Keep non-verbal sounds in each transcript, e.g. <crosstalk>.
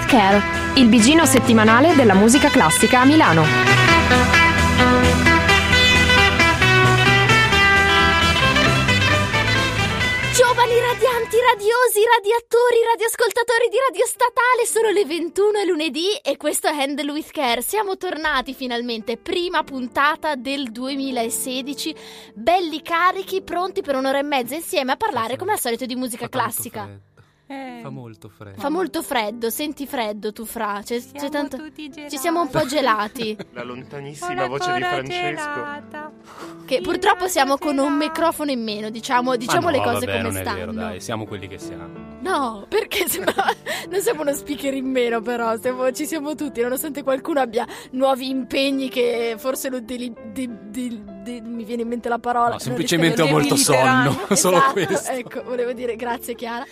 with Care, il bigino settimanale della musica classica a Milano. Giovani radianti, radiosi, radiatori, radioascoltatori di Radio Statale, sono le 21 e lunedì e questo è Handle with Care. Siamo tornati finalmente, prima puntata del 2016, belli carichi, pronti per un'ora e mezza insieme a parlare come al solito di musica classica. Eh, Fa molto freddo. Fa molto freddo, senti freddo tu fra, c'è, c'è siamo tanto... tutti gelati. Ci siamo un po' gelati, <laughs> La lontanissima Una voce di Francesco. gelata. che purtroppo siamo con un microfono in meno, diciamo, diciamo Ma le no, cose vabbè, come non è stanno. vero, dai, siamo quelli che siamo. No, perché sembra... non <laughs> siamo uno speaker in meno, però siamo- ci siamo tutti, nonostante qualcuno abbia nuovi impegni che forse lo deli- di- di- di- mi viene in mente la parola. No, semplicemente ho molto sonno, <laughs> solo Esatto, questo. Ecco, volevo dire grazie Chiara.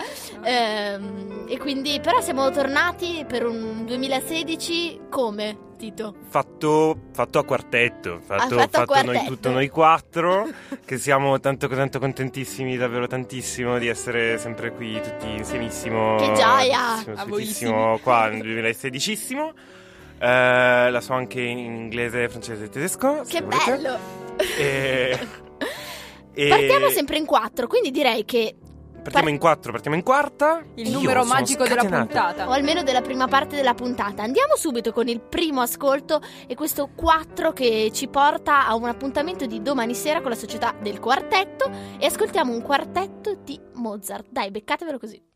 Ehm, e quindi, però siamo tornati per un 2016 come, Tito? Fatto, fatto a quartetto, fatto, fatto a fatto noi quartetto. tutto noi quattro, <laughs> che siamo tanto, tanto contentissimi, davvero tantissimo di essere sempre qui tutti insiemissimo. Che gioia! Tantissimo, qua nel 2016 Eh, la so anche in inglese, francese e tedesco. Che bello! E- <laughs> <laughs> e- Partiamo sempre in quattro, quindi direi che, Partiamo in quattro, partiamo in quarta. Il numero magico della puntata. o almeno della prima parte della puntata, andiamo subito con il primo ascolto e questo 4 che ci porta a un appuntamento di domani sera con la società del quartetto e ascoltiamo un quartetto di Mozart. Dai, beccatevelo così.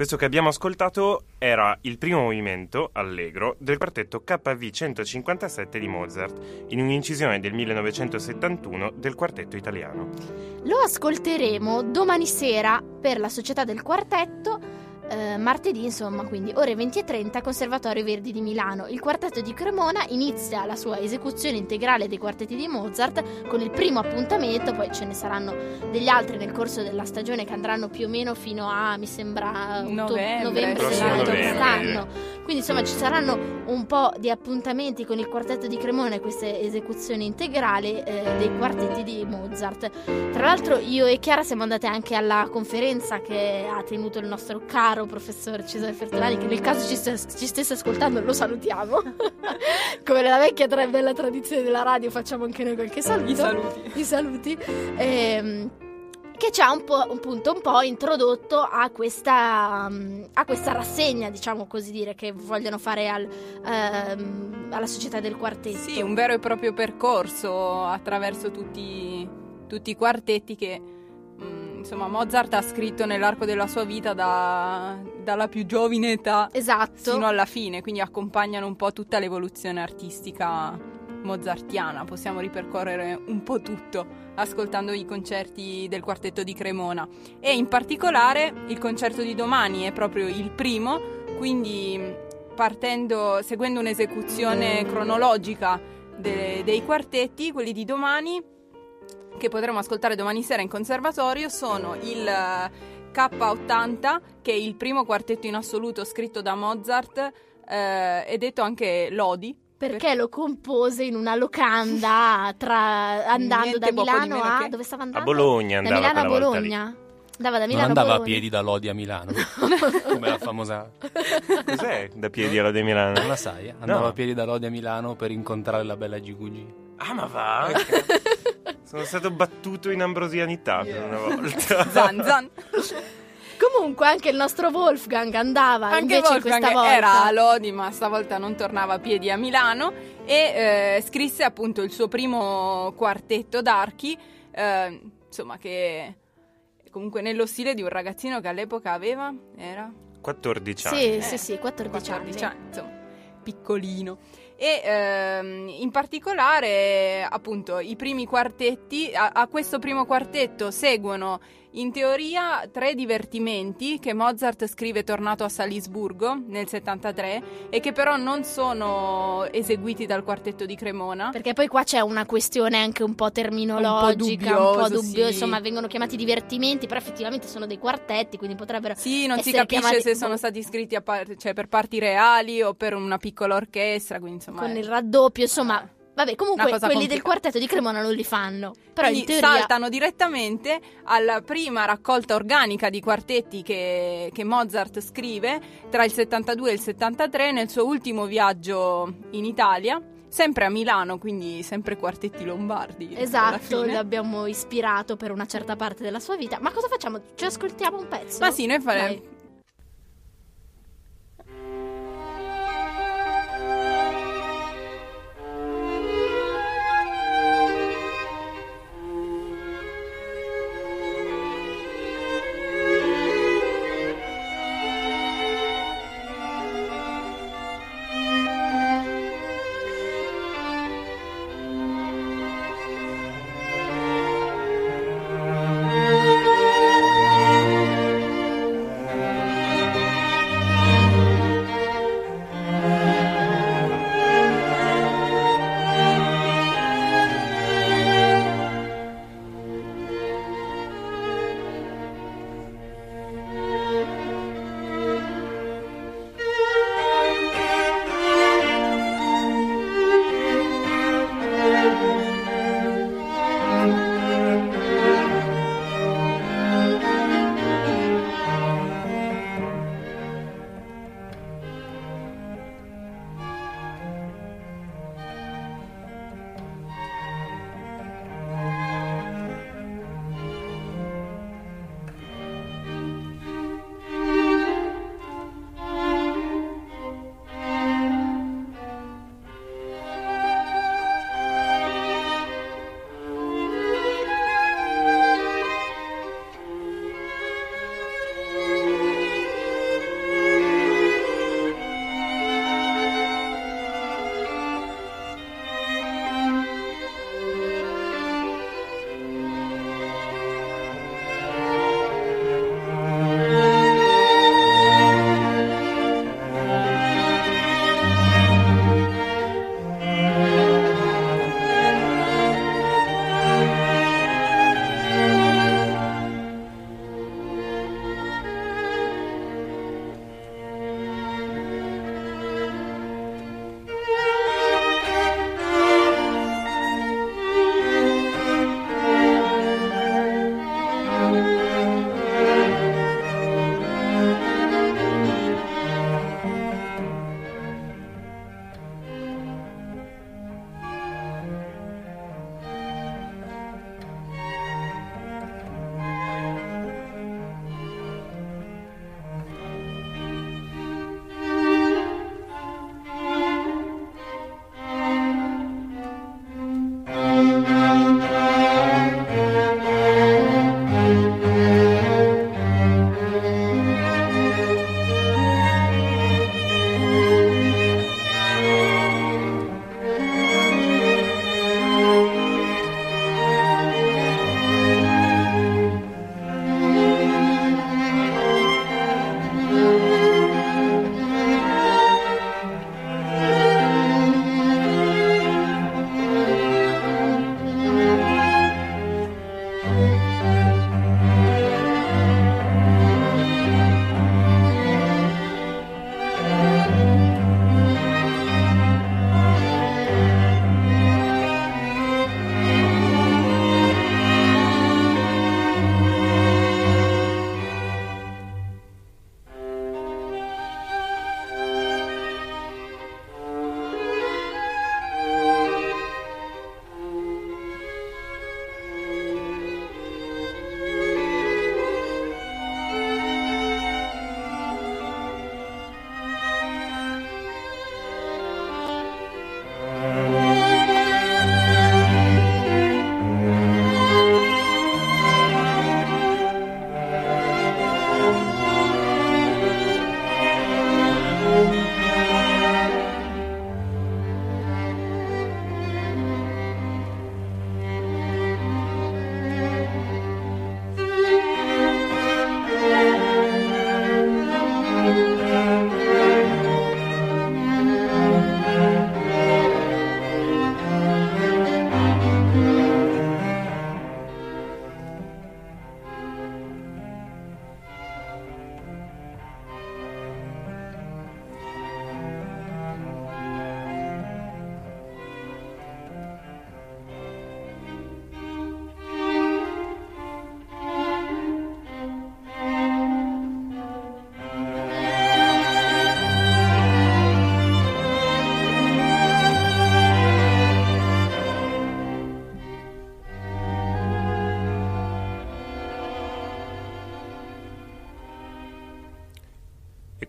Questo che abbiamo ascoltato era il primo movimento, allegro, del quartetto KV 157 di Mozart, in un'incisione del 1971 del quartetto italiano. Lo ascolteremo domani sera per la Società del Quartetto eh, martedì, insomma, quindi ore 20 e 30, Conservatorio Verdi di Milano. Il quartetto di Cremona inizia la sua esecuzione integrale dei quartetti di Mozart con il primo appuntamento, poi ce ne saranno degli altri nel corso della stagione che andranno più o meno fino a, mi sembra, novembre, novembre dell'anno quest'anno. Quindi insomma ci saranno un po' di appuntamenti con il quartetto di Cremona e queste esecuzioni integrali eh, dei quartetti di Mozart. Tra l'altro io e Chiara siamo andate anche alla conferenza che ha tenuto il nostro caro professor Cesare Fertolani che nel caso ci, st- ci stesse ascoltando lo salutiamo. <laughs> Come nella vecchia tra- bella tradizione della radio facciamo anche noi qualche saluto. I saluti. I saluti. Ehm, che ci ha un po', un punto un po' introdotto a questa, a questa rassegna, diciamo così dire, che vogliono fare al, ehm, alla società del quartetto. Sì, un vero e proprio percorso attraverso tutti, tutti i quartetti che insomma Mozart ha scritto nell'arco della sua vita da- dalla più giovine età Esatto. fino alla fine, quindi accompagnano un po' tutta l'evoluzione artistica mozartiana. Possiamo ripercorrere un po' tutto ascoltando i concerti del quartetto di Cremona e in particolare il concerto di domani è proprio il primo, quindi partendo seguendo un'esecuzione cronologica de- dei quartetti, quelli di domani che potremo ascoltare domani sera in conservatorio sono il eh, K80 che è il primo quartetto in assoluto scritto da Mozart eh, e detto anche Lodi Perché lo compose in una locanda tra- andando Niente da Milano a... che- Dove stava A andando? Bologna Da andava Milano a. Bologna. Andava da Non Milano andava a Bologna. piedi da Lodi a Milano, <laughs> come la famosa... Cos'è da piedi alla De Milano? Non la sai? Andava No. a piedi da Lodi a Milano per incontrare la bella GQG. Ah, ma va? Sono stato battuto in ambrosianità per una volta. <laughs> Zan Zan. Comunque anche il nostro Wolfgang andava Anche invece Wolfgang questa volta. era a Lodi, ma stavolta non tornava a piedi a Milano e eh, scrisse appunto il suo primo quartetto d'archi, eh, insomma che comunque nello stile di un ragazzino che all'epoca aveva era 14 anni. Sì, Eh, sì, sì, 14, 14 anni. anni, insomma, piccolino. E ehm, in particolare, appunto, i primi quartetti, a, a questo primo quartetto seguono in teoria tre divertimenti che Mozart scrive tornato a Salisburgo nel 73 e che però non sono eseguiti dal quartetto di Cremona. Perché poi qua c'è una questione anche un po' terminologica, un po', dubbioso, dubbio, sì. insomma vengono chiamati divertimenti, però effettivamente sono dei quartetti, quindi potrebbero... Sì, non si capisce chiamati- se sono stati scritti a par- cioè, per parti reali o per una piccola orchestra, quindi insomma... con è- il raddoppio, insomma... Vabbè, comunque quelli del quartetto di Cremona non li fanno. Però Quindi in teoria... saltano direttamente alla prima raccolta organica di quartetti che, che Mozart scrive tra il 72 e il 73 nel suo ultimo viaggio in Italia, sempre a Milano, quindi sempre quartetti lombardi. Esatto, fine. l'abbiamo ispirato per una certa parte della sua vita. Ma cosa facciamo? Ci ascoltiamo un pezzo? Ma sì, noi faremo...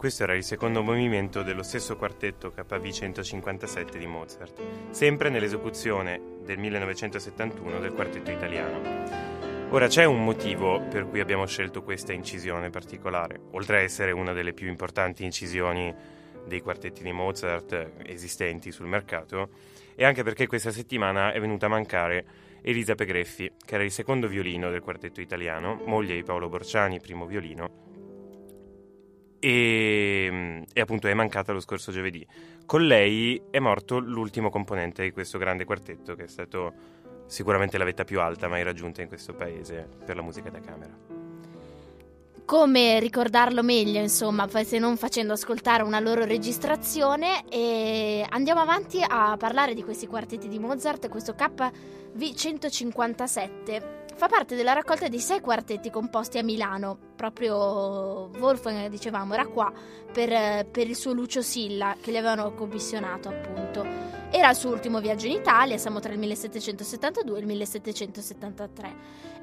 questo era il secondo movimento dello stesso quartetto KV 157 di Mozart, sempre nell'esecuzione del 1971 del quartetto italiano. Ora c'è un motivo per cui abbiamo scelto questa incisione particolare, oltre a essere una delle più importanti incisioni dei quartetti di Mozart esistenti sul mercato, e anche perché questa settimana è venuta a mancare Elisa Pegreffi, che era il secondo violino del quartetto italiano, moglie di Paolo Borciani, primo violino, e, e, appunto è mancata lo scorso giovedì. Con lei è morto l'ultimo componente di questo grande quartetto che è stato sicuramente la vetta più alta mai raggiunta in questo paese per la musica da camera. Come ricordarlo meglio, insomma, se non facendo ascoltare una loro registrazione e andiamo avanti a parlare di questi quartetti di Mozart, questo KV157 fa parte della raccolta di sei quartetti composti a Milano. Proprio Wolfgang, dicevamo, era qua per, per il suo Lucio Silla che gli avevano commissionato, appunto. Era il suo ultimo viaggio in Italia, siamo tra il 1772 e il 1773.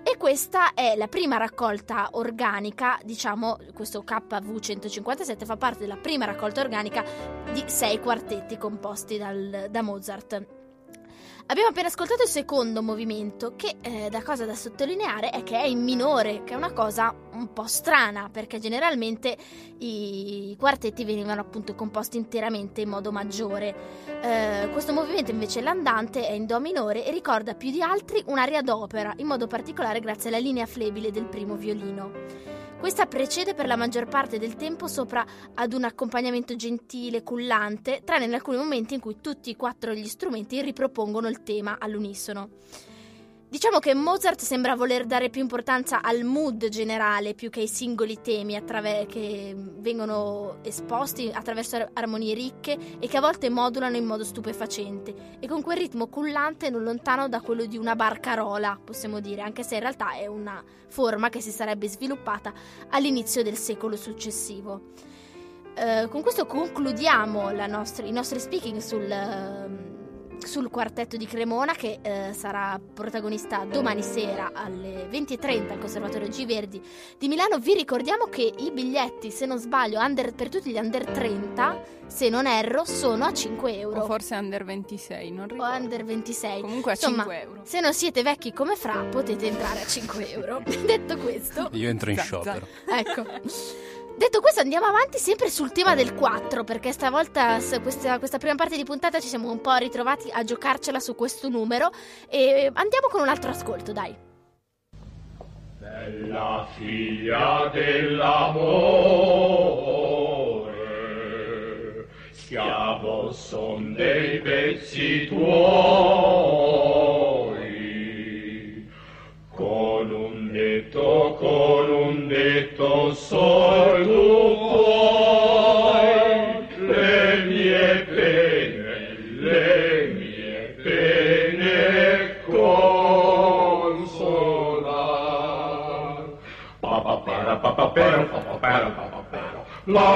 E questa è la prima raccolta organica, diciamo, questo KV 157 fa parte della prima raccolta organica di sei quartetti composti dal, da Mozart. Abbiamo appena ascoltato il secondo movimento, che eh, da cosa da sottolineare è che è in minore, che è una cosa un po' strana, perché generalmente i quartetti venivano appunto composti interamente in modo maggiore. Eh, questo movimento invece l'andante è in Do minore e ricorda più di altri un'aria d'opera, in modo particolare grazie alla linea flebile del primo violino. Questa precede per la maggior parte del tempo sopra ad un accompagnamento gentile, cullante, tranne in alcuni momenti in cui tutti e quattro gli strumenti ripropongono il tema all'unisono. Diciamo che Mozart sembra voler dare più importanza al mood generale più che ai singoli temi attraver- che vengono esposti attraverso armonie ricche e che a volte modulano in modo stupefacente e con quel ritmo cullante non lontano da quello di una barcarola, possiamo dire, anche se in realtà è una forma che si sarebbe sviluppata all'inizio del secolo successivo. Uh, con questo concludiamo nostra, i nostri speaking sul... Uh, sul quartetto di Cremona che eh, sarà protagonista domani sera alle 20.30 al Conservatorio G Verdi di Milano. Vi ricordiamo che i biglietti, se non sbaglio, under, per tutti gli under 30, se non erro, sono a 5 euro. O forse under 26, non ricordo. O under 26. Comunque a Insomma, 5 euro. Se non siete vecchi come Fra, potete entrare a 5 euro. <laughs> Detto questo... Io entro in sciopero. Ecco. Detto questo, andiamo avanti sempre sul tema del 4, perché stavolta, questa, questa, prima parte di puntata, ci siamo un po' ritrovati a giocarcela su questo numero. E andiamo con un altro ascolto, dai. Bella figlia dell'amore, schiavo son dei pezzi tuoi, colum detto sol tu puoi, le mie pene, le mie pene consolar. Pa pa para pa pa pero, pa pa para pa pa pero. La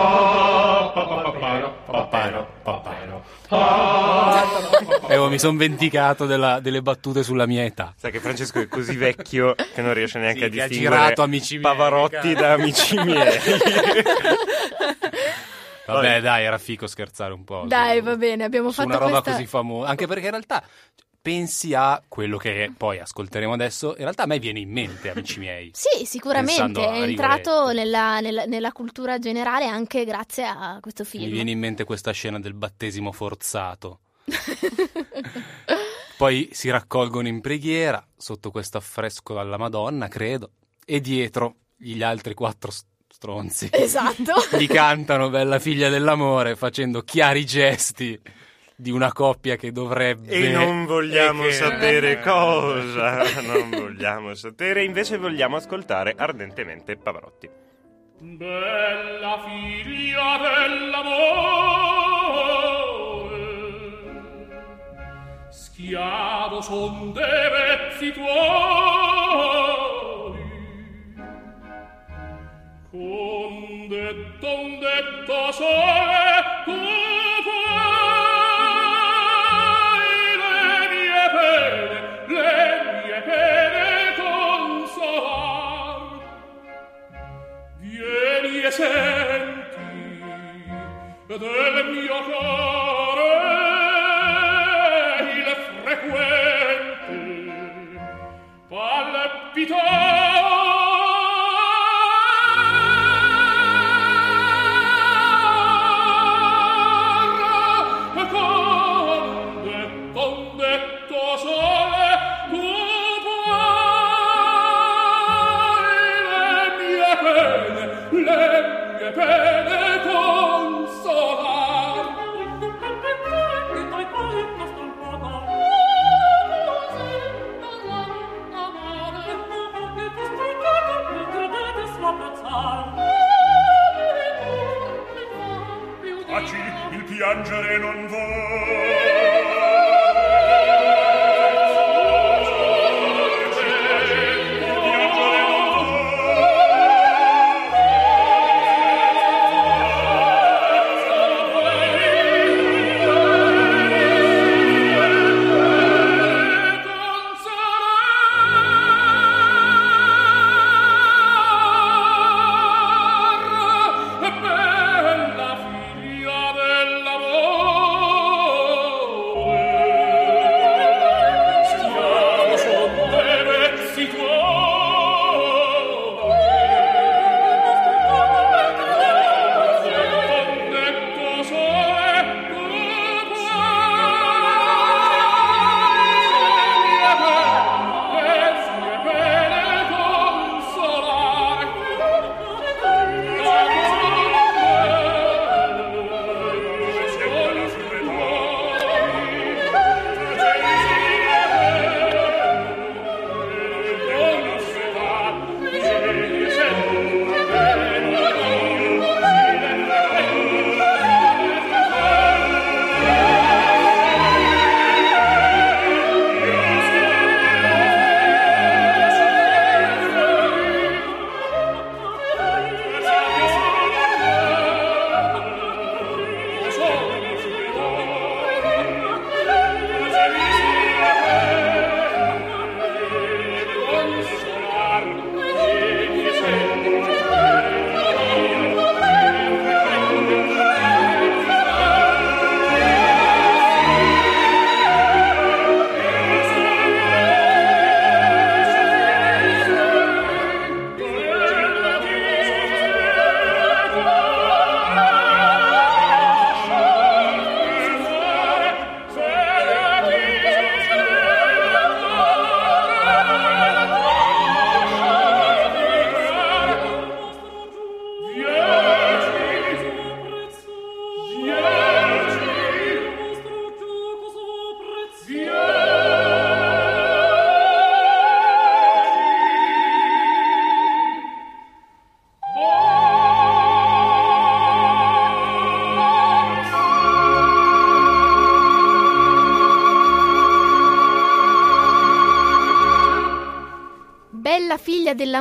Eh, oh, mi sono vendicato della- delle battute sulla mia età. Sai che Francesco è così vecchio che non riesce neanche Sì, a che ha distinguere girato Amici miei, Pavarotti cazzo. da amici miei. <laughs> Vabbè, dai, era fico scherzare un po'. Dai, su- va bene, abbiamo su fatto una roba questa... così famosa. Anche perché in realtà pensi a quello che poi ascolteremo adesso. In realtà a me viene in mente, amici miei. Sì, sicuramente, è entrato nella, nella- nella cultura generale anche grazie a questo film. Mi viene in mente questa scena del battesimo forzato. <laughs> Poi si raccolgono in preghiera sotto questo affresco alla Madonna, credo, e dietro gli altri quattro stronzi Esatto. gli cantano Bella figlia dell'amore facendo chiari gesti di una coppia che dovrebbe E non vogliamo e che- sapere cosa, <laughs> non vogliamo sapere, invece vogliamo ascoltare ardentemente Pavarotti. Bella figlia dell'amore, schiavo son dei vezzi tuoi, con detto un detto sole mie senti del mio cuore il frequente palpitare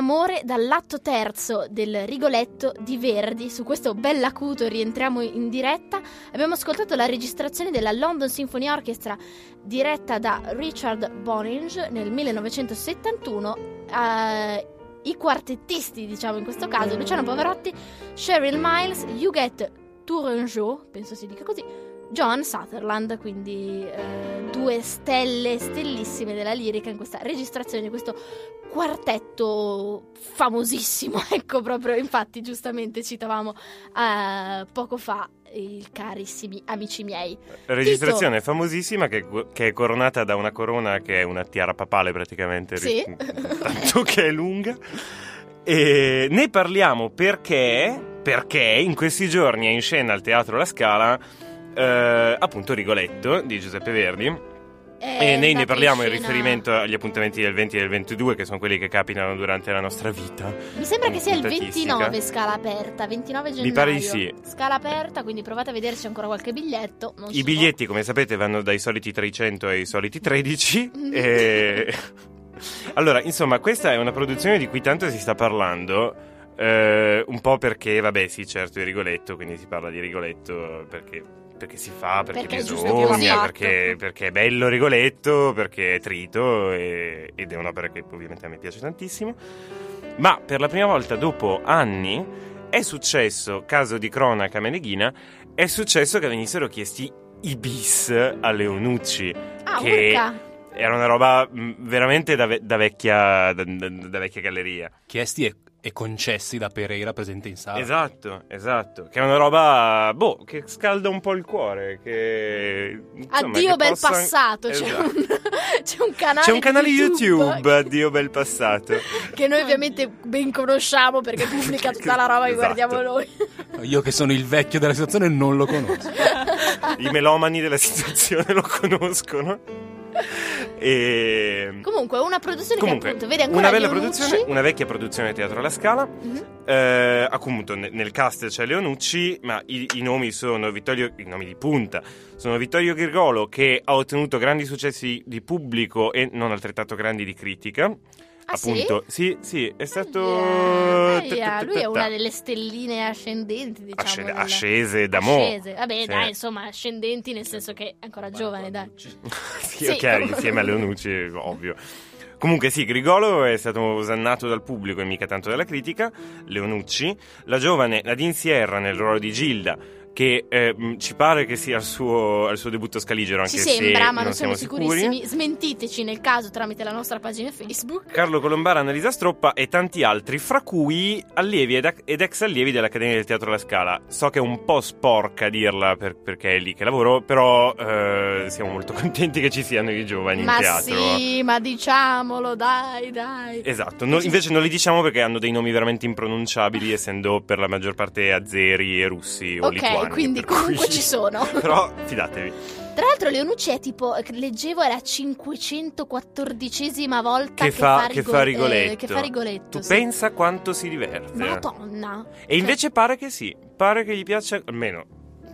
dell'amore dall'atto terzo del Rigoletto di Verdi. Su questo bell'acuto rientriamo in diretta. Abbiamo ascoltato la registrazione della London Symphony Orchestra diretta da Richard Boninge nel 1971. Eh, I quartettisti, diciamo in questo caso, Luciano Pavarotti, Cheryl Miles, Huguette Tourangeau, penso si dica così, John Sutherland, quindi eh, due stelle stellissime della lirica in questa registrazione di questo quartetto famosissimo, <laughs> ecco proprio, infatti giustamente citavamo eh, poco fa i carissimi amici miei. Registrazione famosissima che, che è coronata da una corona che è una tiara papale praticamente, Sì. tanto che è lunga. E ne parliamo perché, perché in questi giorni è in scena al Teatro La Scala eh, appunto Rigoletto di Giuseppe Verdi. E noi ne parliamo in riferimento agli appuntamenti del 20 e del 22, che sono quelli che capitano durante la nostra vita. Mi sembra che sia il puntatistica. 29 scala aperta, 29 gennaio. pare di sì. Scala aperta, quindi provate a c'è ancora qualche biglietto. non I so. biglietti, come sapete, vanno dai soliti 300 ai soliti 13. Mm. e... <laughs> Allora, insomma, questa è una produzione di cui tanto si sta parlando. eh, un po' perché, vabbè, sì, certo, è Rigoletto, quindi si parla di Rigoletto perché, perché si fa, perché, Perché bisogna, perché, perché è bello Rigoletto, perché è trito e- ed è un'opera che ovviamente a me piace tantissimo. Ma per la prima volta dopo anni è successo, caso di cronaca meneghina, è successo che venissero chiesti i bis a Leonucci. Ah, che urca. era una roba veramente da, ve- da vecchia, da, da- da vecchia galleria. Chiesti e, e concessi da Pereira presente in sala. Esatto, esatto. Che è una roba, boh, che scalda un po' il cuore. Che, insomma, Addio che bel possa- passato, c'è, Esatto. un, <laughs> c'è un canale, C'è un canale di YouTube, addio bel passato. <laughs> che noi ovviamente ben conosciamo perché pubblica tutta la roba che Esatto. guardiamo noi. Io che sono il vecchio della situazione non lo conosco. I melomani della situazione lo conoscono. <laughs> E... Comunque, una produzione Comunque, che appunto vede ancora una bella produzione, una vecchia produzione Teatro alla Scala. Mhm. Eh, appunto, ne- nel cast c'è Leonucci, ma i, i nomi sono Vittorio, i nomi di punta sono Vittorio Grigolo che ha ottenuto grandi successi di pubblico e non altrettanto grandi di critica. Ah, sì? appunto, sì, sì, è stato Yeah, yeah, Lui è una delle stelline ascendenti, diciamo. Ascende- del- ascese da mo'. Ascese. Vabbè, Sì. dai, insomma, ascendenti nel senso che è ancora giovane, dai. <laughs> sì, Sì, ok, insieme a Leonucci, ovvio. Comunque sì, Grigolo è stato osannato dal pubblico e mica tanto dalla critica, Leonucci, la giovane Nadine Sierra nel ruolo di Gilda, che eh, mh, ci pare che sia al suo, al suo debutto scaligero, anche Ci se sembra, ma non non siamo sicurissimi. sicuri. Smentiteci nel caso tramite la nostra pagina Facebook. Carlo Colombara, Annalisa Stroppa e tanti altri, fra cui allievi ed, ed ex allievi dell'Accademia del Teatro La Scala. So che è un po' sporca dirla per- perché è lì che lavoro, però eh, siamo molto <laughs> contenti che ci siano i giovani Ma in teatro. sì, ma diciamolo, dai, dai. Esatto, no- invece non li diciamo perché hanno dei nomi veramente impronunciabili, essendo per la magor parte azeri e russi o Ok, lituani. Quindi comunque cui- ci sono. <laughs> Però fidatevi. Tra l'altro Leonucci è tipo, eh, leggevo, è la 514esima volta Che che, fa- fa, che Rigo- fa eh, Rigoletto. che fa Rigoletto. Tu sì. pensa quanto si diverte. Madonna. E invece pare che sì, pare che gli piaccia, almeno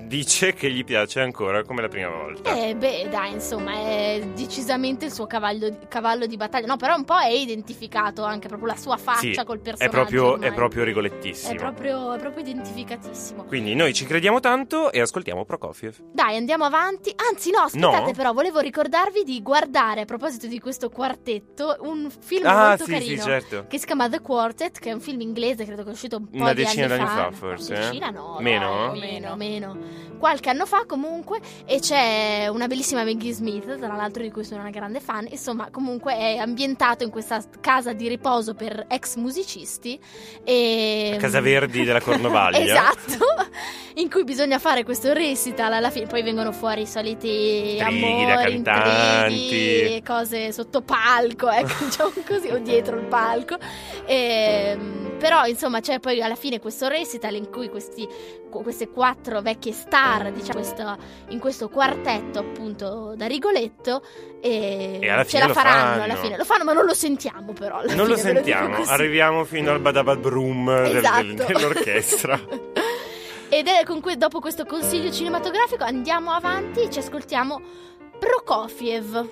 dice che gli piace ancora come la prima volta. Eh, beh, dai, insomma, è decisamente il suo cavallo cavallo di battaglia. No, però un po' è identificato anche proprio la sua faccia Sì, col è personaggio. proprio, ormai. è proprio È rigolettissimo. proprio, è proprio identificatissimo. Quindi noi ci crediamo tanto e ascoltiamo Prokofiev. Dai, andiamo avanti. Anzi, no, aspettate, No? però, volevo ricordarvi di guardare, a proposito di questo quartetto, un film Ah, molto sì, carino. sì, certo. Che si chiama The Quartet, che è un film inglese, credo che è uscito un po' Una di decina anni d'anni fa. forse, Una eh? decina no, Meno? dai, meno, meno. Qualche anno fa comunque, e c'è una bellissima Maggie Smith, tra l'altro di cui sono una grande fan, insomma comunque è ambientato in questa casa di riposo per ex musicisti. E... A Casa Verdi della Cornovaglia. <laughs> esatto, in cui bisogna fare questo recital alla fine, poi vengono fuori i soliti Intrighi amori, cantanti. intrighi, cose sotto palco, ecco, <laughs> diciamo così, o dietro il palco. Ehm, però insomma c'è poi alla fine questo recital in cui questi, qu- queste quattro vecchie star, diciamo, questo- in questo quartetto appunto da Rigoletto e, E alla ce la lo faranno, fanno. alla fine lo fanno ma non lo sentiamo però Non lo fine, dico sentiamo, così. arriviamo fino al Badabad Broom del- del- Esatto. dell'orchestra. <laughs> Ed è con que- dopo questo consiglio cinematografico andiamo avanti e ci ascoltiamo Prokofiev.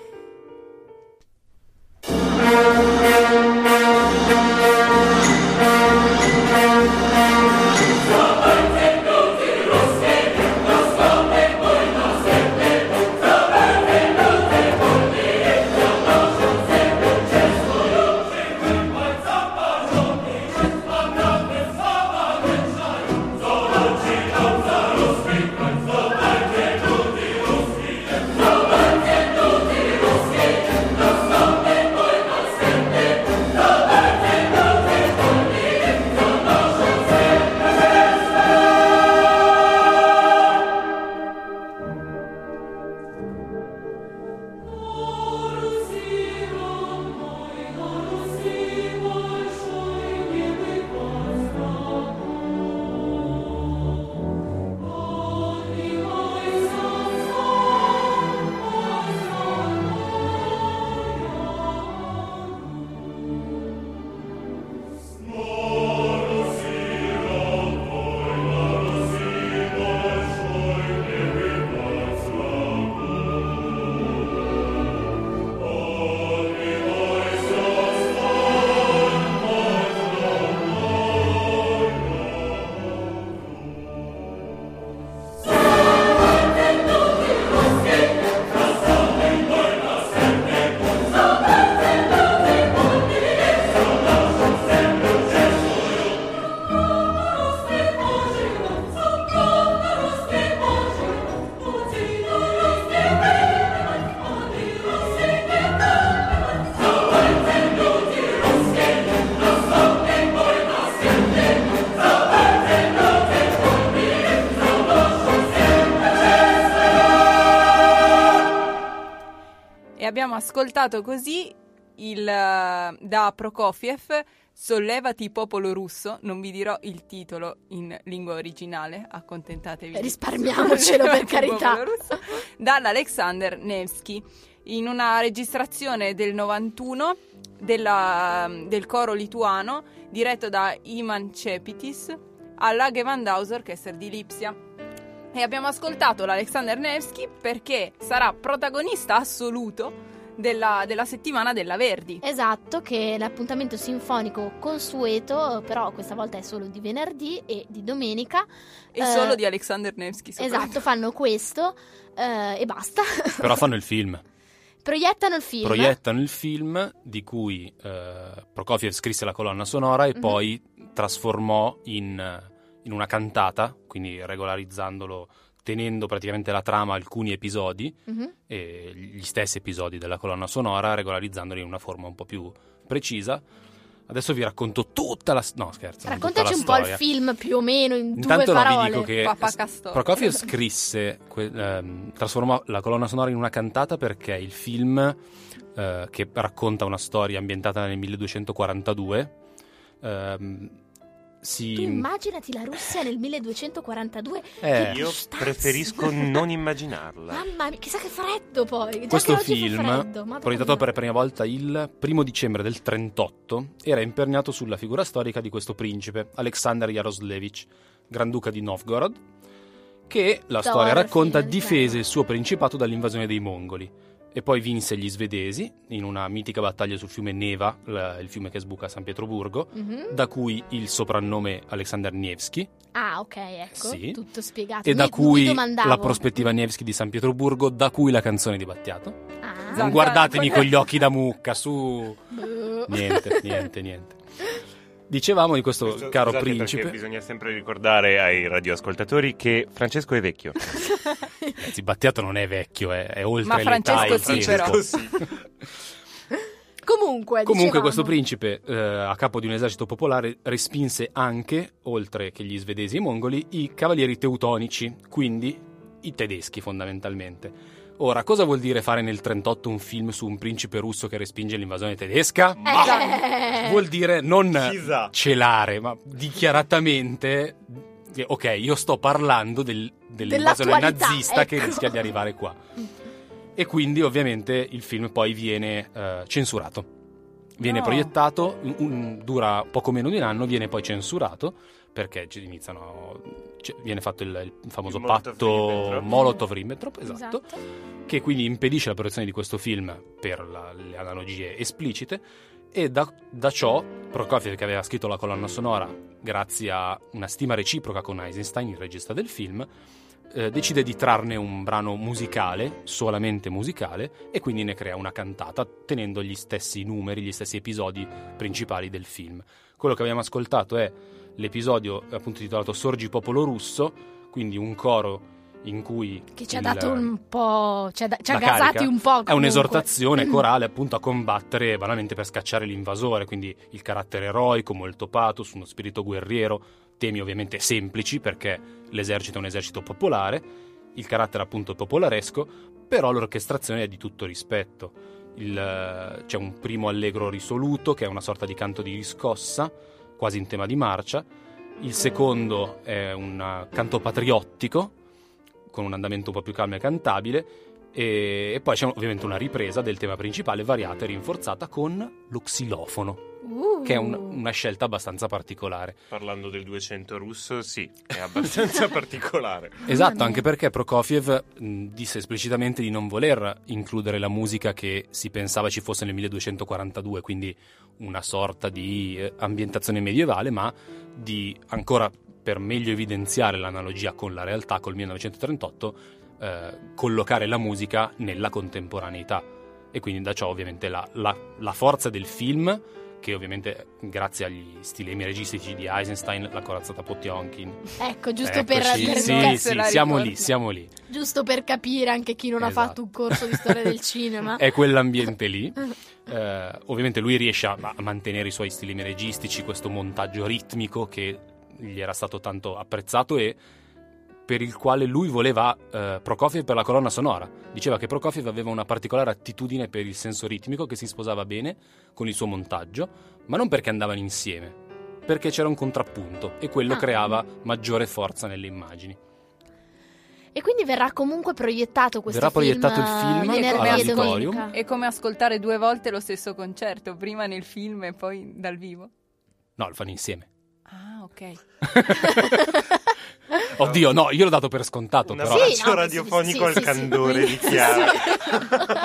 Thank Stop. Ascoltato così il, eh, da Prokofiev Sollevati popolo russo, non vi dirò il titolo in lingua originale, accontentatevi. Risparmiamocelo per carità. russo, dall'Alexander Nevsky in una registrazione del 91 della- del coro lituano diretto da Iman Cepitis alla Gewandhaus Orchestra di Lipsia. E abbiamo ascoltato l'Alexander Nevsky perché sarà protagonista assoluto della, della settimana della Verdi. Esatto, che è l'appuntamento sinfonico consueto, però questa volta è solo di venerdì e di domenica. E Eh, solo di Alexander Nevsky. Esatto, fanno questo eh, e basta. <laughs> Però fanno il film. Proiettano il film. Proiettano il film di cui eh, Prokofiev scrisse la colonna sonora e Mhm. poi trasformò in, in una cantata, quindi regolarizzandolo, tenendo praticamente la trama alcuni episodi, Mhm. e gli stessi episodi della colonna sonora, regolarizzandoli in una forma un po' più precisa. Adesso vi racconto tutta la... No, scherzo. Raccontaci un po' il film più o meno in Intanto due no, vi parole. dico che Papà. Prokofiev <laughs> scrisse, que- ehm, trasformò la colonna sonora in una cantata perché il film eh, che racconta una storia ambientata nel 1242 ehm, si... Tu immaginati la Russia nel 1242. Eh, Io Stanzi. preferisco non immaginarla. Mamma mia, chissà che freddo poi. Già Questo film, freddo, proiettato per la prima volta il primo dicembre del 38, era imperniato sulla figura storica di questo principe, Alexander Yaroslevich, Granduca di Novgorod, che la Dorfy, storia racconta difese il suo principato dall'invasione dei mongoli e poi vinse gli svedesi in una mitica battaglia sul fiume Neva, la- il fiume che sbuca a San Pietroburgo, Mhm. da cui il soprannome Alexander Nevsky Ah, ok, ecco. Sì. Tutto spiegato. e da Mi- mi cui la prospettiva Nevsky di San Pietroburgo, da cui la canzone di Battiato. Ah. Non guardatemi con gli occhi da mucca, su. <laughs> Niente, niente, niente. <laughs> Dicevamo di questo, Questo- caro scusate, principe. perché bisogna sempre ricordare ai radioascoltatori che Francesco è vecchio. <laughs> Anzi, Battiato non è vecchio, è, è oltre Ma Francesco sì, tempo. però. sì. <laughs> Comunque, Comunque dicevamo. questo principe, eh, a capo di un esercito popolare, respinse anche, oltre che gli svedesi e i mongoli, i cavalieri teutonici, quindi i tedeschi fondamentalmente. Ora, cosa vuol dire fare nel 38 un film su un principe russo che respinge l'invasione tedesca? Eh. Vuol dire non celare, ma dichiaratamente che, ok, io sto parlando del- dell'invasione nazista che ecco. rischia di arrivare qua. E quindi ovviamente il film poi viene eh, censurato. Viene No. proiettato, un- un- dura poco meno di un anno, viene poi censurato perché ci iniziano, cioè, viene fatto il, il famoso Il patto Molotov-Ribbentrop. Molotov-Ribbentrop, esatto, Esatto. che quindi impedisce la produzione di questo film per la- le analogie esplicite e da, da ciò Prokofiev che aveva scritto la colonna sonora grazie a una stima reciproca con Eisenstein, il regista del film, eh, decide di trarne un brano musicale, solamente musicale, e quindi ne crea una cantata tenendo gli stessi numeri, gli stessi episodi principali del film. Quello che abbiamo ascoltato è l'episodio appunto titolato Sorgi popolo russo, quindi un coro in cui Che ci ha dato un po'. Ci ha, da- ci ha gasati un po'. È comunque. un'esortazione <clears throat> corale appunto a combattere banalmente per scacciare l'invasore, quindi il carattere eroico, molto pathos, uno spirito guerriero, temi ovviamente semplici perché l'esercito è un esercito popolare, il carattere appunto popolaresco, però l'orchestrazione è di tutto rispetto. Il- c'è un primo allegro risoluto che è una sorta di canto di riscossa, quasi in tema di marcia, il secondo è un canto patriottico, con un andamento un po' più calmo e cantabile, e, e poi c'è ovviamente una ripresa del tema principale variata e rinforzata con lo xilofono, Uh. che è un- una scelta abbastanza particolare. Parlando del 200 russo, sì, è <laughs> abbastanza particolare. Esatto, anche perché Prokofiev mh, disse esplicitamente di non voler includere la musica che si pensava ci fosse nel 1242, quindi una sorta di eh, ambientazione medievale, ma di ancora per meglio evidenziare l'analogia con la realtà, col 1938, eh, collocare la musica nella contemporaneità. E quindi da ciò ovviamente la, la- la forza del film, che ovviamente grazie agli stilemi registici di Eisenstein, la corazzata Potionkin, Ecco, giusto per, Eccoci, per- sì, per- sì, se la siamo lì, siamo lì. giusto per capire anche chi non ha Esatto. fatto un corso di storia del cinema. <laughs> È quell'ambiente lì. Eh, ovviamente lui riesce a, a mantenere i suoi stilemi registici, questo montaggio ritmico che gli era stato tanto apprezzato e per il quale lui voleva eh, Prokofiev per la colonna sonora. Diceva che Prokofiev aveva una particolare attitudine per il senso ritmico che si sposava bene con il suo montaggio, ma non perché andavano insieme, perché c'era un contrappunto e quello Ah. creava maggiore forza nelle immagini. E quindi verrà comunque proiettato questo Verrà film proiettato il film e all'auditorium. È come ascoltare due volte lo stesso concerto, prima nel film e poi dal vivo. No, lo fanno insieme. Ah, ok. <laughs> <laughs> <laughs> Oddio, no, io l'ho dato per scontato, Un però... Sì, abbraccio no, radiofonico sì, al sì, sì, candore sì. di Chiara. <laughs>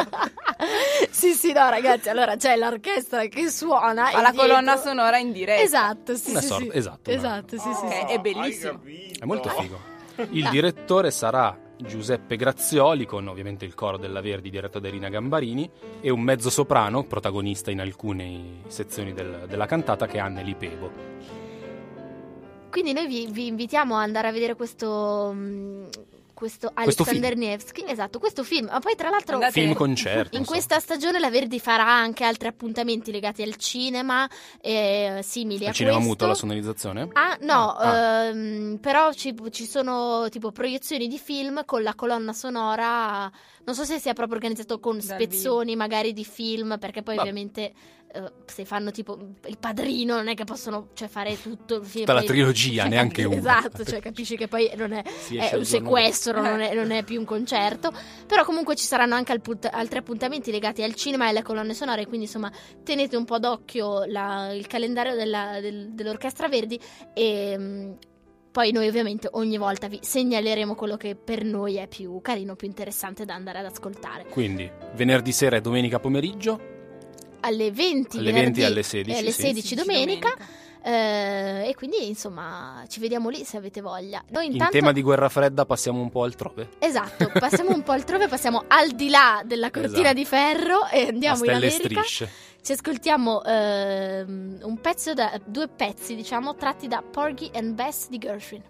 sì, sì, no, ragazzi, allora c'è l'orchestra che suona. e Alla dietro- colonna sonora in diretta. Esatto, sì, Una sì, sorta- sì. esatto, Esatto, sì, sì, sì. è bellissimo. È molto figo. <laughs> Il direttore sarà Giuseppe Grazioli, con ovviamente il coro della Verdi diretto da Irina Gambarini, e un mezzo soprano, protagonista in alcune sezioni del- della cantata, che è Anneli Pebo. Quindi noi vi, vi invitiamo ad andare a vedere questo, mm, questo Questo Alexander Nevsky, esatto, questo film. Ma poi tra l'altro Andate- Film concerto. in insomma. questa stagione la Verdi farà anche altri appuntamenti legati al cinema, eh, simili a Al cinema questo. muto la sonorizzazione? Ah, no, Ah. ehm, però ci, ci sono tipo proiezioni di film con la colonna sonora. Non so se sia proprio organizzato con Dal spezzoni magari di film, perché poi Vabbè. ovviamente eh, se fanno tipo il padrino non è che possono cioè, fare tutto. Tutta la poi- trilogia, <laughs> cioè, neanche una. Esatto, cioè capisci che poi non è, è un sequestro, non è, non è più un concerto. Però comunque ci saranno anche alput- altri appuntamenti legati al cinema e alle colonne sonore, quindi insomma tenete un po' d'occhio la- il calendario della- del- dell'Orchestra Verdi e poi noi ovviamente ogni volta vi segnaleremo quello che per noi è più carino, più interessante da andare ad ascoltare. Quindi, venerdì sera e domenica pomeriggio, Alle 20, alle venerdì 20 e alle 16. e alle sì. 16 domenica, eh, e quindi insomma ci vediamo lì se avete voglia. Noi In intanto tema di guerra fredda passiamo un po' altrove. Esatto, passiamo un po' altrove, passiamo al di là della cortina Esatto. di ferro e A andiamo in stelle e America. strisce. Ci ascoltiamo ehm, un pezzo da due pezzi, diciamo, tratti da Porgy and Bess di Gershwin.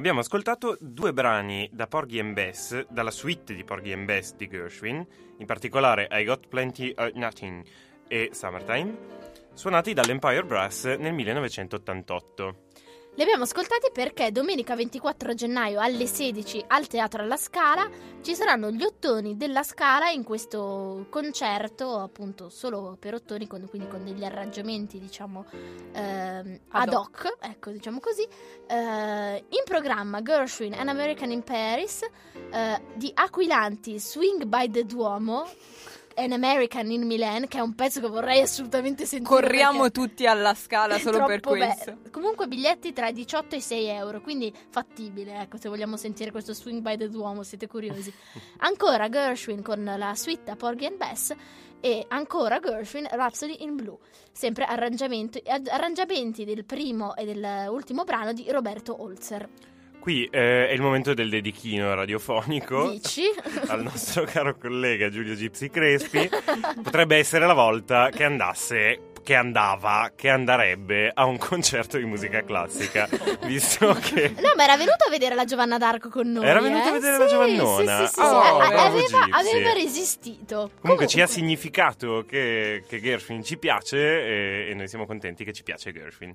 Abbiamo ascoltato due brani da Porgy and Bess, dalla suite di Porgy and Bess di Gershwin, in particolare I Got Plenty of Nothing e Summertime, suonati dall'Empire Brass nel 1988. Li abbiamo ascoltati perché domenica 24 gennaio alle 16 al Teatro alla Scala ci saranno gli ottoni della Scala in questo concerto appunto solo per ottoni, con- quindi con degli arrangiamenti diciamo ehm, ad Ad hoc, ecco diciamo così. Eh, in programma Gershwin An American in Paris, eh, di Aquilanti Swing by the Duomo, An American in Milan, che è un pezzo che vorrei assolutamente sentire. Corriamo tutti alla scala solo per questo. bello. Comunque biglietti tra i 18 e i 6 euro, quindi fattibile, ecco, se vogliamo sentire questo Swing by the Duomo, siete curiosi. <laughs> Ancora Gershwin con la suite a Porgy and Bess e ancora Gershwin Rhapsody in Blue, sempre arrangiamenti del primo e dell'ultimo brano di Roberto Holzer. Qui eh, è il momento del dedichino radiofonico Dici? <laughs> al nostro caro collega Giulio Gipsy Crespi. Potrebbe essere la volta che andasse, che andava, che andrebbe a un concerto di musica classica, visto che... <laughs> No, ma era venuto a vedere la Giovanna d'Arco con noi. Era venuto eh? a vedere Sì, la Giovannona? Sì, sì. Oh, aveva, aveva resistito. Comunque ci ha significato che, che Gershwin ci piace e, e noi siamo contenti che ci piace Gershwin.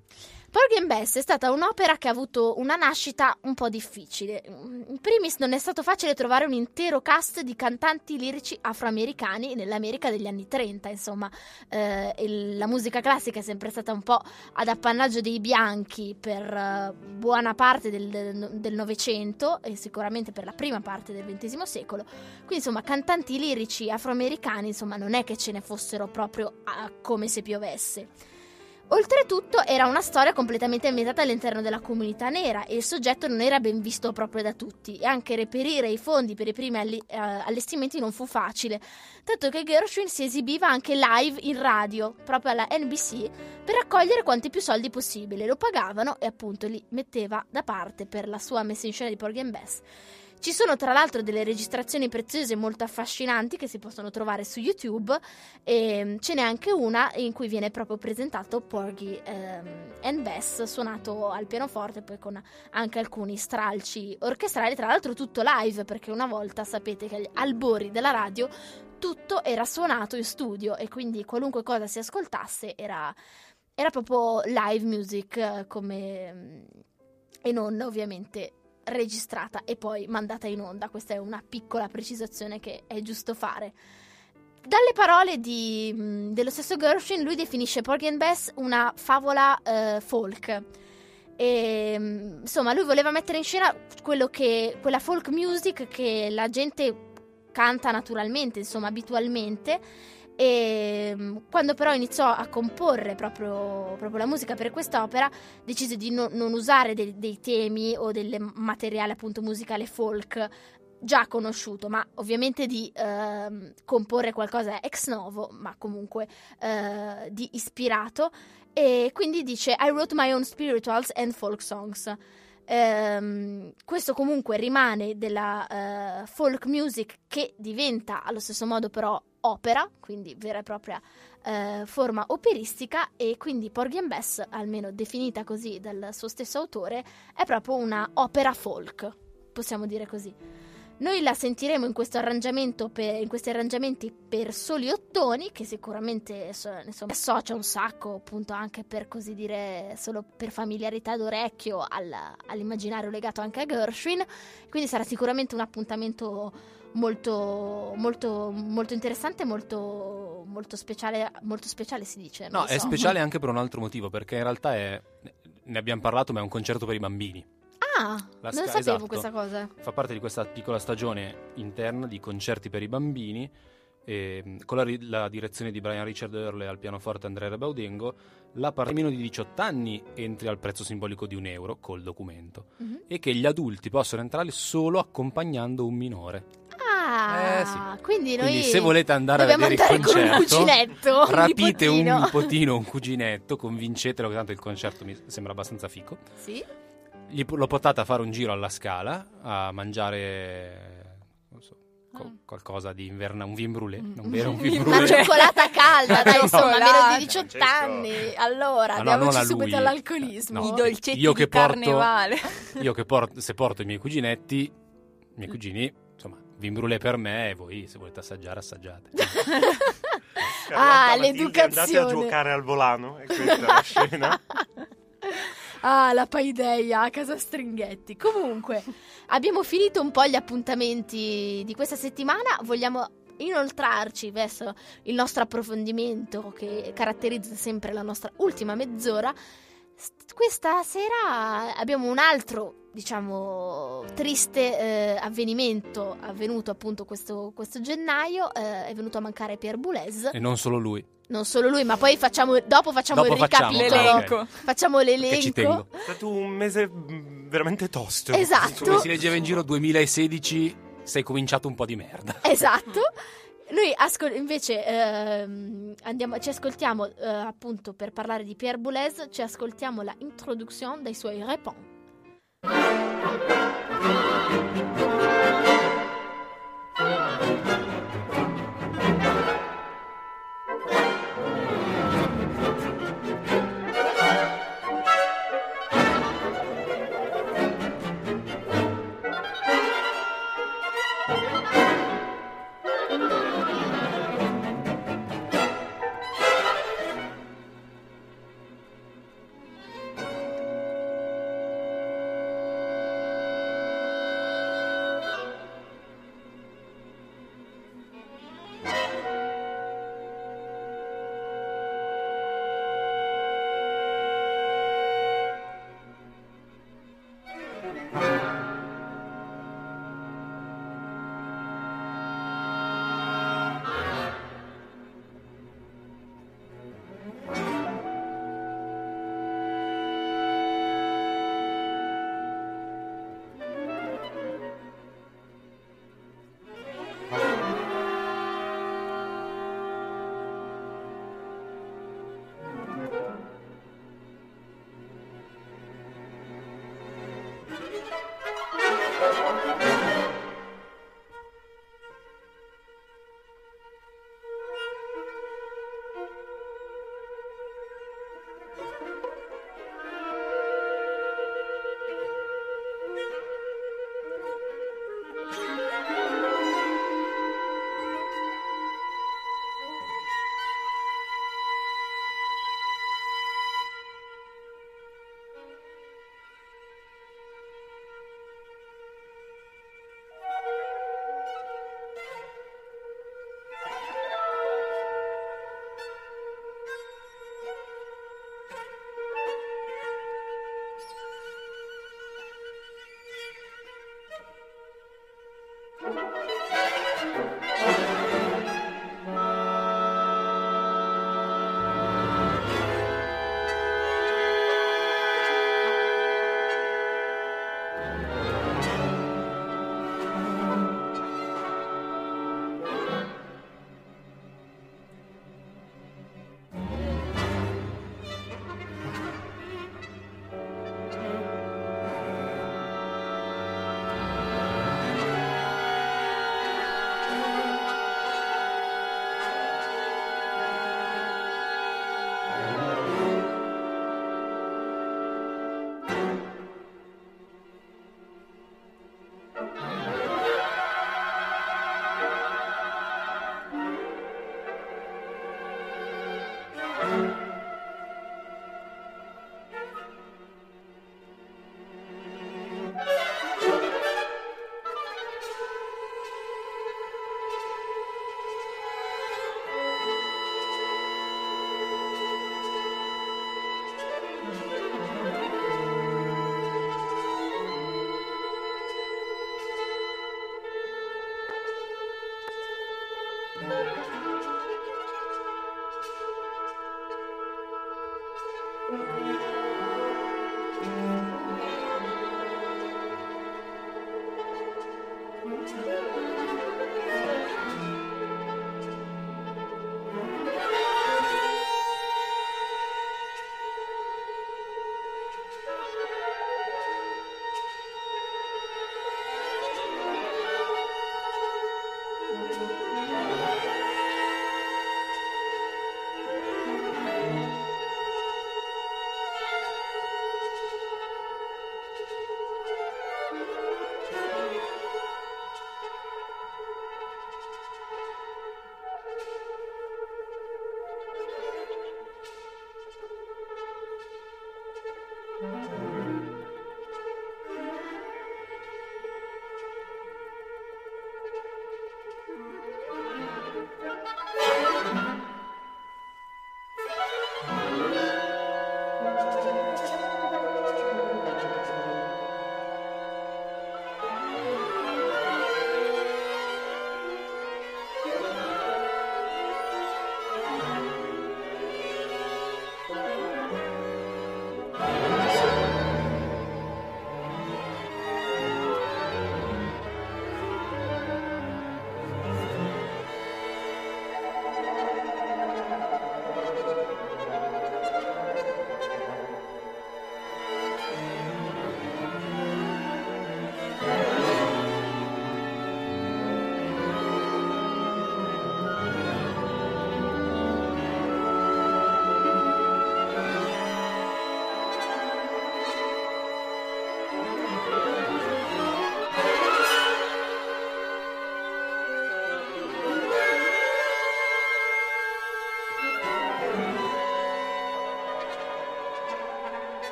Porgy and Bess è stata un'opera che ha avuto una nascita un po' difficile. In primis non è stato facile trovare un intero cast di cantanti lirici afroamericani nell'America degli anni 30, insomma. Eh, la musica classica è sempre stata un po' ad appannaggio dei bianchi per eh, buona parte del- Novecento e sicuramente per la prima parte del XX secolo. Quindi insomma cantanti lirici afroamericani insomma non è che ce ne fossero proprio ah, come se piovesse. Oltretutto era una storia completamente ambientata all'interno della comunità nera e il soggetto non era ben visto proprio da tutti e anche reperire i fondi per i primi alli- eh, allestimenti non fu facile, tanto che Gershwin si esibiva anche live in radio, proprio alla NBC, per raccogliere quanti più soldi possibile. Lo pagavano e appunto li metteva da parte per la sua messa in scena di Porgy and Bess. Ci sono tra l'altro delle registrazioni preziose molto affascinanti che si possono trovare su YouTube e mm, ce n'è anche una in cui viene proprio presentato Porgy ehm, and Bess suonato al pianoforte poi con anche alcuni stralci orchestrali, tra l'altro tutto live perché una volta sapete che agli albori della radio tutto era suonato in studio e quindi qualunque cosa si ascoltasse era, era proprio live music eh, come mm, e non ovviamente registrata e poi mandata in onda. Questa è una piccola precisazione che è giusto fare. Dalle parole di, mh, dello stesso Gershwin, lui definisce Porgy and Bess una favola eh, folk. E, mh, insomma, lui voleva mettere in scena che, quella folk music che la gente canta naturalmente, insomma, abitualmente. E mh, quando però iniziò a comporre proprio, proprio la musica per quest'opera, decise di no- non usare dei, dei temi o del materiale appunto musicale folk già conosciuto, ma ovviamente di ehm, comporre qualcosa ex novo, ma comunque eh, di ispirato. E quindi dice: I wrote my own spirituals and folk songs. Ehm, questo comunque rimane della eh, folk music che diventa allo stesso modo però opera, quindi vera e propria eh, forma operistica e quindi Porgy and Bess, almeno definita così dal suo stesso autore, è proprio una opera folk, possiamo dire così. Noi la sentiremo in questo arrangiamento per, in questi arrangiamenti per soli ottoni, che sicuramente so- insomma, associa un sacco, appunto, anche per così dire, solo per familiarità d'orecchio al- all'immaginario legato anche a Gershwin. Quindi sarà sicuramente un appuntamento molto, molto, molto interessante, molto, molto speciale, molto speciale si dice. No, lo è so. speciale <laughs> anche per un altro motivo, perché in realtà è. Ne abbiamo parlato, ma è un concerto per i bambini. Ah, La non sca- sapevo esatto. questa cosa. Fa parte di questa piccola stagione interna di concerti per i bambini. e, mh, con la, ri- la direzione di Brian Richard Earle al pianoforte Andrea Rebaudengo, la parte meno di 18 anni entri al prezzo simbolico di un euro col documento Mhm. e che gli adulti possono entrare solo accompagnando un minore. Ah, Eh, sì. quindi noi Quindi se volete andare a vedere il andare un concerto, un rapite un nipotino. nipotino, un <laughs> cuginetto, convincetelo che tanto il concerto mi sembra abbastanza fico. Sì. Gli, lo portate a fare un giro alla scala, a mangiare non so, co- Mm. qualcosa di inverna, un vin brûlé, Mm. non bere un <laughs> vin Una brûlé. cioccolata calda, dai, insomma, meno di 18 Francesco. anni. Allora, Ma no, andiamoci subito all'alcolismo. No. I dolcetti <laughs> Io che porto- carnevale. Io che porto, se porto i miei cuginetti, i miei cugini, insomma, vin brûlé per me e voi se volete assaggiare, assaggiate. <laughs> Ah, Matilde, Andate a l'educazione. giocare al volano, è questa la scena. Ah, la paideia a casa Stringhetti. Comunque, abbiamo finito un po' gli appuntamenti di questa settimana. Vogliamo inoltrarci verso il nostro approfondimento che caratterizza sempre la nostra ultima mezz'ora. Questa sera abbiamo un altro, diciamo, triste eh, avvenimento avvenuto appunto questo, questo gennaio. eh, è venuto a mancare Pierre Boulez. e non solo lui. Non solo lui, ma poi facciamo, dopo facciamo Dopo il facciamo, ricapitolo. L'elenco. Facciamo Che ci l'elenco. tengo. È stato un mese mm, veramente tosto. Esatto. Come si leggeva in giro 2016, sei cominciato un po' di merda. <laughs> Esatto. Noi ascol- invece ehm, andiamo, ci ascoltiamo eh, appunto per parlare di Pierre Boulez, ci ascoltiamo la introduzione dei suoi répons.